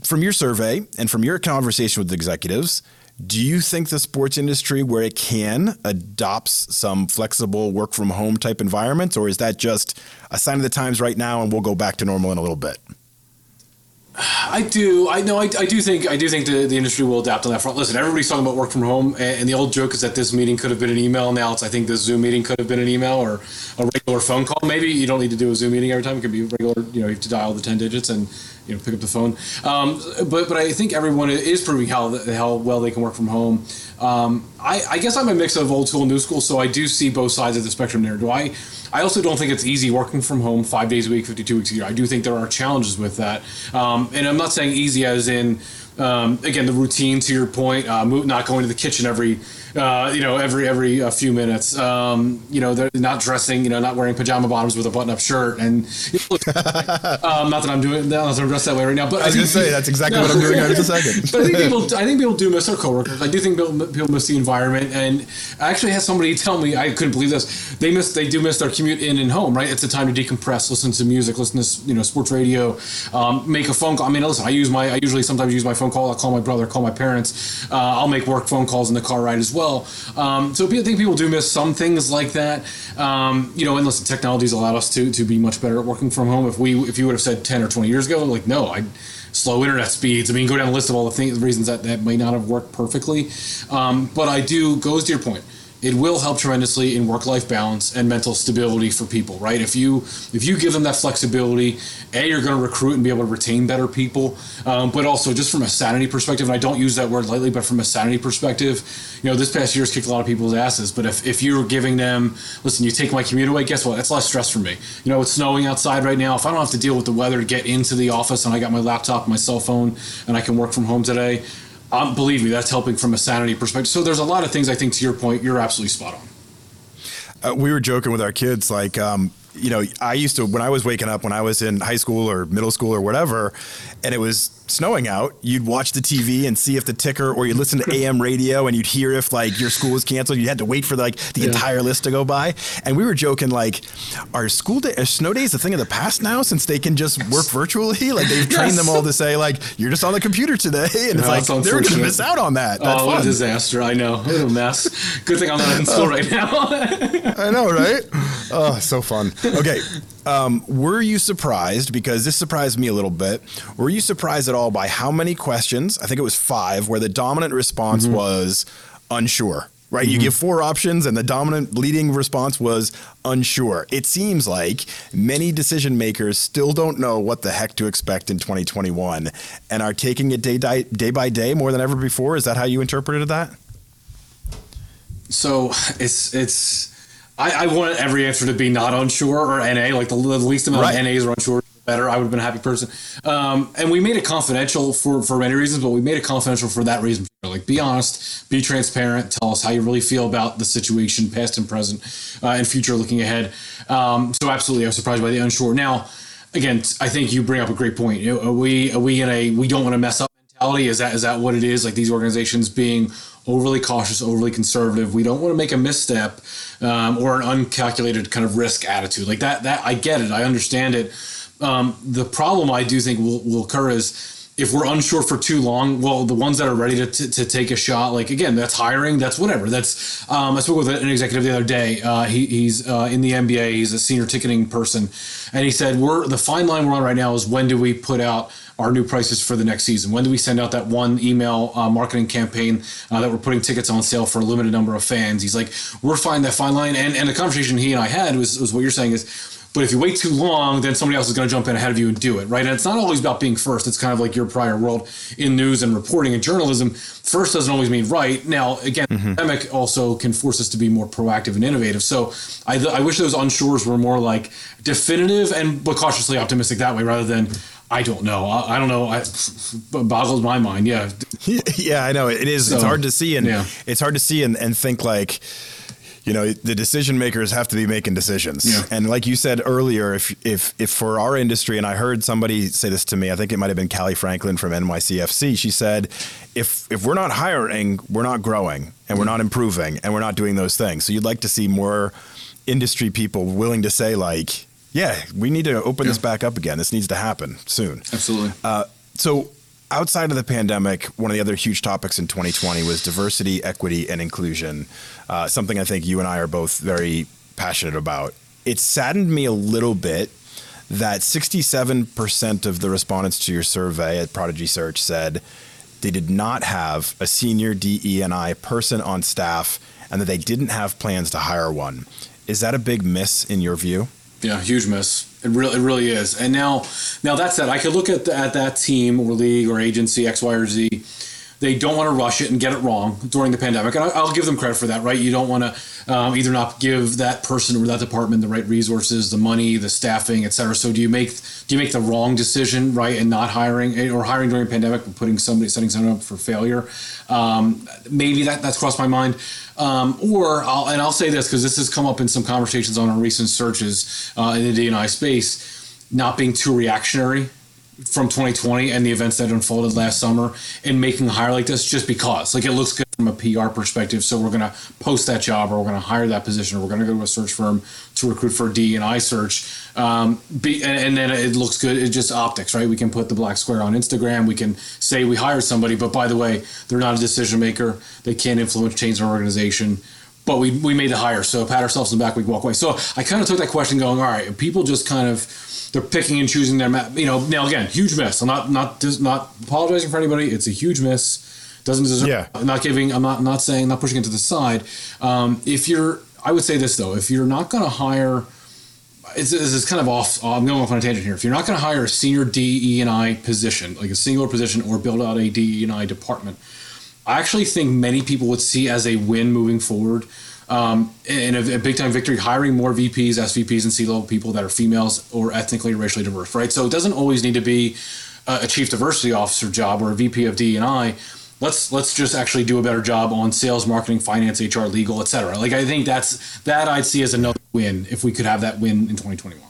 From your survey and from your conversation with executives, do you think the sports industry, where it can, adopts some flexible work from home type environments, or is that just a sign of the times right now and we'll go back to normal in a little bit? I do. I know. I, I do think. I do think the, the industry will adapt on that front. Listen, everybody's talking about work from home, and, and, the old joke is that this meeting could have been an email. Now it's. I think this Zoom meeting could have been an email or a regular phone call. Maybe you don't need to do a Zoom meeting every time. It could be regular. You know, you have to dial the ten digits and you know pick up the phone. Um, but but I think everyone is proving how how well they can work from home. Um, I, I guess I'm a mix of old school and new school, so I do see both sides of the spectrum there. Do I? I also don't think it's easy working from home five days a week, 52 weeks a year. I do think there are challenges with that. Um, and I'm not saying easy as in, um, again, the routine to your point, uh, not going to the kitchen every uh, you know, every every a few minutes. Um, you know, they're not dressing, you know, not wearing pajama bottoms with a button-up shirt, and you know, um, not that I'm doing, not that I'm dressed that way right now. But I was going to say that's exactly no. what I'm doing right a second. but I think people, I think people do miss their coworkers. I do think people, people miss the environment, and I actually had somebody tell me I couldn't believe this. They miss, they do miss their commute in and home. Right, it's a time to decompress, listen to music, listen to you know sports radio, um, make a phone call. I mean, listen, I use my, I usually sometimes use my phone call. I'll call my brother, call my parents. Uh, I'll make work phone calls in the car ride as well. Um, so I think people do miss some things like that. Um, you know, and listen, technology's allowed us to to be much better at working from home. If we if you would have said ten or twenty years ago, like no, I slow internet speeds. I mean, go down the list of all the things, reasons that that may not have worked perfectly. Um, but I do goes to your point it will help tremendously in work-life balance and mental stability for people right? If you if you give them that flexibility a you're going to recruit and be able to retain better people um, but also just from a sanity perspective and i don't use that word lightly but from a sanity perspective you know this past year has kicked a lot of people's asses but if, if you're giving them listen you take my commute away guess what? That's less stress for me. You know it's snowing outside right now. If i don't have to deal with the weather to get into the office and i got my laptop my cell phone and i can work from home today um, believe me, that's helping from a sanity perspective. So there's a lot of things I think to your point, you're absolutely spot on. Uh, we were joking with our kids, like, um, you know, I used to, when I was waking up, when I was in high school or middle school or whatever, and it was snowing out, you'd watch the TV and see if the ticker, or you'd listen to AM radio and you'd hear if like your school was canceled. You had to wait for like the yeah. entire list to go by. And we were joking like, are school day, are snow days a thing of the past now since they can just work virtually? Like they've trained yes. them all to say like, you're just on the computer today, and no, it's like they're going to miss out on that. That's oh, what a disaster! I know, what a mess. Good thing I'm not in school right now. I know, right? Oh, so fun. Okay. Um, were you surprised, because this surprised me a little bit, were you surprised at all by how many questions, I think it was five, where the dominant response mm-hmm. was unsure? Right, mm-hmm. you give four options, and the dominant leading response was unsure. It seems like many decision makers still don't know what the heck to expect in 2021 and are taking it day, day by day more than ever before. Is that how you interpreted that? So it's it's I, I want every answer to be not unsure or NA, like the, the least amount right. of NAs are unsure better. I would have been a happy person. Um, and we made it confidential for, for many reasons, but we made it confidential for that reason. Like, be honest, be transparent, tell us how you really feel about the situation, past and present, uh, and future looking ahead. Um, so, absolutely, I was surprised by the unsure. Now, again, I think you bring up a great point. You know, are we are we in a we don't want to mess up mentality? Is that is that what it is? Like these organizations being overly cautious, overly conservative. We don't want to make a misstep um, or an uncalculated kind of risk attitude like that. That I get it. I understand it. Um, the problem I do think will, will occur is if we're unsure for too long, well, the ones that are ready to, to, to, take a shot, like again, that's hiring, that's whatever. That's um, I spoke with an executive the other day. Uh, he, he's uh, in the NBA. He's a senior ticketing person, and he said, "We're the fine line we're on right now is when do we put out." Our new prices for the next season. When do we send out that one email uh, marketing campaign uh, that we're putting tickets on sale for a limited number of fans? He's like, we're finding that fine line. And and the conversation he and I had was, was what you're saying is but if you wait too long, then somebody else is going to jump in ahead of you and do it, right? And it's not always about being first. It's kind of like your prior world in news and reporting and journalism. First doesn't always mean right. Now, again, mm-hmm. pandemic also can force us to be more proactive and innovative. So I, I wish those unshores were more like definitive and but cautiously optimistic that way rather than I don't know. I, I don't know. I, boggles my mind. Yeah. Yeah, I know. It is. So, it's hard to see and yeah. it's hard to see and, and think like you know the decision makers have to be making decisions yeah. and like you said earlier if if if for our industry and i heard somebody say this to me i think it might have been callie franklin from nycfc she said if if we're not hiring we're not growing and we're not improving and we're not doing those things so you'd like to see more industry people willing to say like yeah we need to open yeah. this back up again this needs to happen soon absolutely uh, so outside of the pandemic, one of the other huge topics in 2020 was diversity, equity, and inclusion. Uh, something I think you and I are both very passionate about. It saddened me a little bit that 67% of the respondents to your survey at Prodigy Search said they did not have a senior DE&I person on staff and that they didn't have plans to hire one. Is that a big miss in your view? Yeah, huge miss. It really, it really is. And now, now that said, I could look at the, at that team or league or agency X, Y, or Z. They don't want to rush it and get it wrong during the pandemic, and I, will give them credit for that. Right? You don't want to um, either not give that person or that department the right resources, the money, the staffing, et cetera. So do you make do you make the wrong decision, right, and not hiring or hiring during a pandemic, but putting somebody setting someone up for failure? Um, maybe that that's crossed my mind. Um, or I'll, and I'll say this because this has come up in some conversations on our recent searches uh, in the D&I space, not being too reactionary from 2020 and the events that unfolded last summer and making a hire like this just because. Like it looks good a PR perspective. So we're going to post that job or we're going to hire that position or we're going to go to a search firm to recruit for D and I search. Um, be, and, and, then it looks good. It's just optics, right? We can put the black square on Instagram. We can say we hired somebody, but by the way, they're not a decision maker. They can't influence change in our organization. But we, we made the hire. So pat ourselves in the back, we walk away. So I kind of took that question going, all right, people just kind of they're picking and choosing their map. You know, now again, huge miss. I'm not not not apologizing for anybody. It's a huge miss. Doesn't deserve. Yeah. I'm not giving. I'm not not saying. Not pushing it to the side. Um, if you're, I would say this though. If you're not going to hire, it's, it's kind of off. I'm going off on a tangent here. If you're not going to hire a senior DE and I position, like a singular position, or build out a DE and I department, I actually think many people would see as a win moving forward um, and a, a, big time victory hiring more VPs, SVPs, and C level people that are females or ethnically or racially diverse, right? So it doesn't always need to be a, chief diversity officer job or a VP of D and I. Let's let's just actually do a better job on sales, marketing, finance, HR, legal, etc. Like I think that's that I'd see as another win if we could have that win in 2021.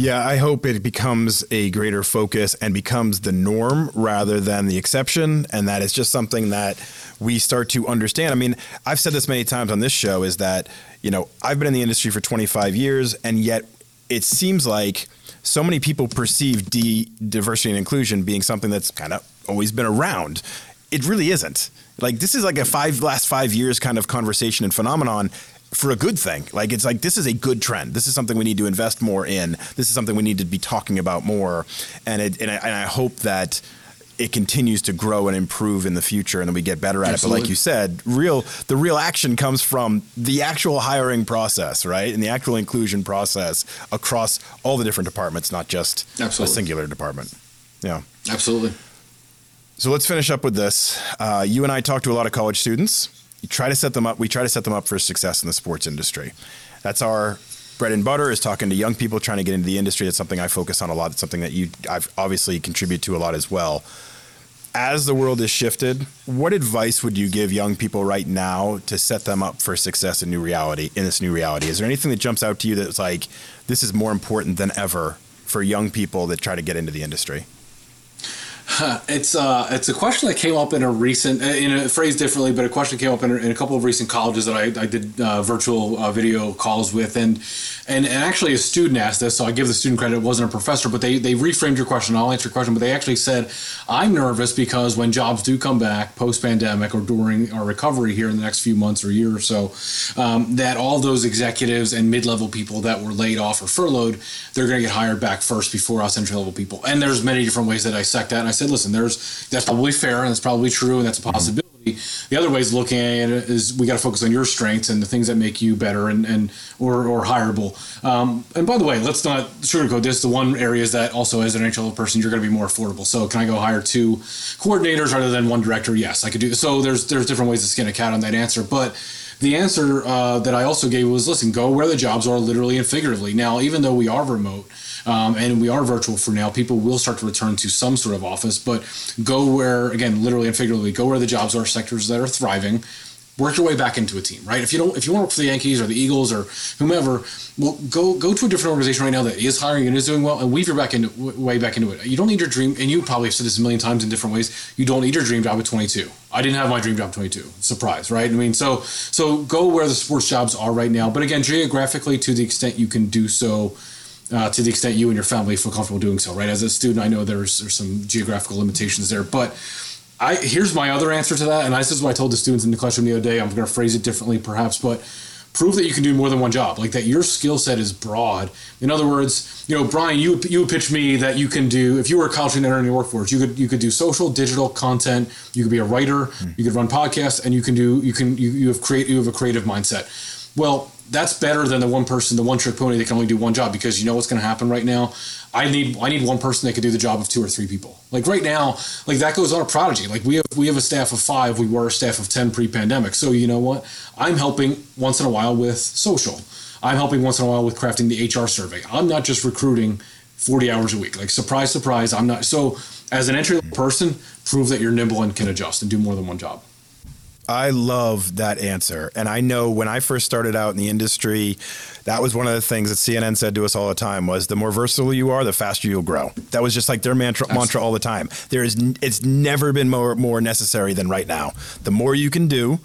Yeah, I hope it becomes a greater focus and becomes the norm rather than the exception, and that is just something that we start to understand. I mean, I've said this many times on this show is that, you know, I've been in the industry for 25 years, and yet it seems like so many people perceive D, diversity and inclusion being something that's kind of always been around. It really isn't. Like, this is like a five last five years kind of conversation and phenomenon for a good thing. Like it's like this is a good trend. This is something we need to invest more in. This is something we need to be talking about more. And it, and I, and I hope that it continues to grow and improve in the future and then we get better at Absolutely. it. But like you said, real the real action comes from the actual hiring process, right? And the actual inclusion process across all the different departments, not just Absolutely. a singular department. Yeah. Absolutely. So let's finish up with this. Uh, you and I talk to a lot of college students you try to set them up. We try to set them up for success in the sports industry. That's our bread and butter is talking to young people trying to get into the industry. That's something I focus on a lot. It's something that you I've obviously contribute to a lot as well. As the world has shifted, what advice would you give young people right now to set them up for success in new reality in this new reality? Is there anything that jumps out to you that's like this is more important than ever for young people that try to get into the industry? It's uh, it's a question that came up in a recent, uh, in a phrase differently, but a question came up in a, in a couple of recent colleges that I, I did uh, virtual uh, video calls with, and, and and actually a student asked this, so I give the student credit. It wasn't a professor, but they they reframed your question. I'll answer your question, but they actually said, "I'm nervous because when jobs do come back post pandemic or during our recovery here in the next few months or year or so, um, that all those executives and mid level people that were laid off or furloughed, they're going to get hired back first before us entry level people." And there's many different ways that I dissect that, and I said, "Listen, there's that's probably fair and that's probably true and that's a possibility." The other ways of looking at it is we got to focus on your strengths and the things that make you better and, and or, or hireable. Um, and by the way, let's not sugarcoat this. The one area is that also as an level person, you're going to be more affordable. So can I go hire two coordinators rather than one director? Yes, I could do. So there's there's different ways to skin a cat on that answer, but. The answer uh, that I also gave was listen, go where the jobs are literally and figuratively. Now, even though we are remote, um, and we are virtual for now. People will start to return to some sort of office, but go where, again, literally and figuratively, go where the jobs are, sectors that are thriving. Work your way back into a team, right? If you don't, if you want to work for the Yankees or the Eagles or whomever, well, go go to a different organization right now that is hiring and is doing well, and weave your back into way back into it. You don't need your dream, and you probably have said this a million times in different ways. You don't need your dream job at 22. I didn't have my dream job at 22. Surprise, right? I mean, so so go where the sports jobs are right now, but again, geographically, to the extent you can do so uh, to the extent you and your family feel comfortable doing so, right? As a student, I know there's there's some geographical limitations there, but I here's my other answer to that, and this is what I told the students in the classroom the other day. I'm going to phrase it differently, perhaps, but prove that you can do more than one job, like that your skill set is broad. In other words, you know, Brian, you you would pitch me that you can do if you were a college student entering the workforce, you could you could do social, digital content, you could be a writer, mm. you could run podcasts, and you can do you can you, you have create you have a creative mindset. Well, that's better than the one person, the one trick pony that can only do one job because you know what's going to happen right now. I need I need one person that can do the job of two or three people. Like right now, like that goes on a prodigy. Like we have we have a staff of five. We were a staff of ten pre-pandemic. So you know what? I'm helping once in a while with social. I'm helping once in a while with crafting the HR survey. I'm not just recruiting 40 hours a week. Like surprise, surprise. I'm not. So as an entry level person, prove that you're nimble and can adjust and do more than one job. I love that answer. And I know when I first started out in the industry, that was one of the things that CNN said to us all the time was the more versatile you are, the faster you'll grow. That was just like their mantra, mantra all the time. There is it's never been more more necessary than right now. The more you can do,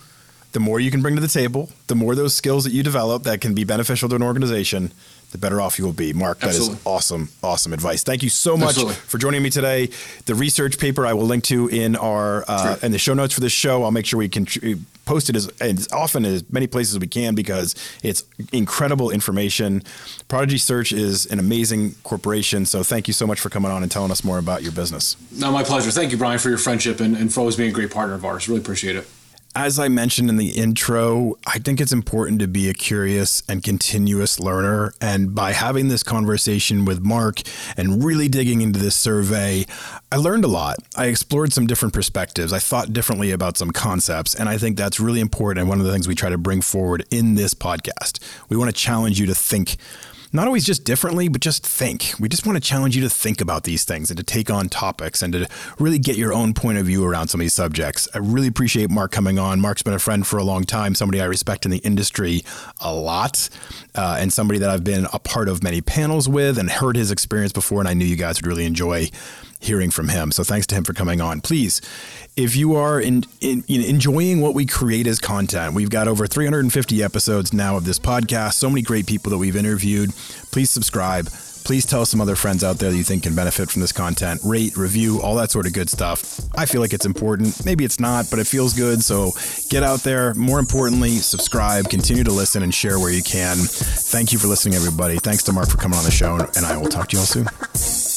the more you can bring to the table, the more those skills that you develop that can be beneficial to an organization, the better off you will be. Mark, Absolutely. that is awesome, awesome advice. Thank you so much Absolutely. for joining me today. The research paper I will link to in our uh, in the show notes for this show. I'll make sure we can post it as, as often as many places as we can because it's incredible information. Prodigy Search is an amazing corporation. So thank you so much for coming on and telling us more about your business. No, my pleasure. Thank you, Brian, for your friendship and, and for always being a great partner of ours. Really appreciate it as I mentioned in the intro, I think it's important to be a curious and continuous learner. And by having this conversation with Mark and really digging into this survey, I learned a lot. I explored some different perspectives. I thought differently about some concepts. And I think that's really important. And one of the things we try to bring forward in this podcast, we want to challenge you to think not always just differently, but just think. We just want to challenge you to think about these things and to take on topics and to really get your own point of view around some of these subjects. I really appreciate Mark coming on. Mark's been a friend for a long time, somebody I respect in the industry a lot, uh, and somebody that I've been a part of many panels with and heard his experience before, and I knew you guys would really enjoy hearing from him. So thanks to him for coming on. Please, if you are in, in, in, enjoying what we create as content, we've got over 350 episodes now of this podcast. So many great people that we've interviewed. Please subscribe. Please tell some other friends out there that you think can benefit from this content. Rate, review, all that sort of good stuff. I feel like it's important. Maybe it's not, but it feels good. So get out there. More importantly, subscribe, continue to listen, and share where you can. Thank you for listening, everybody. Thanks to Mark for coming on the show, and I will talk to you all soon.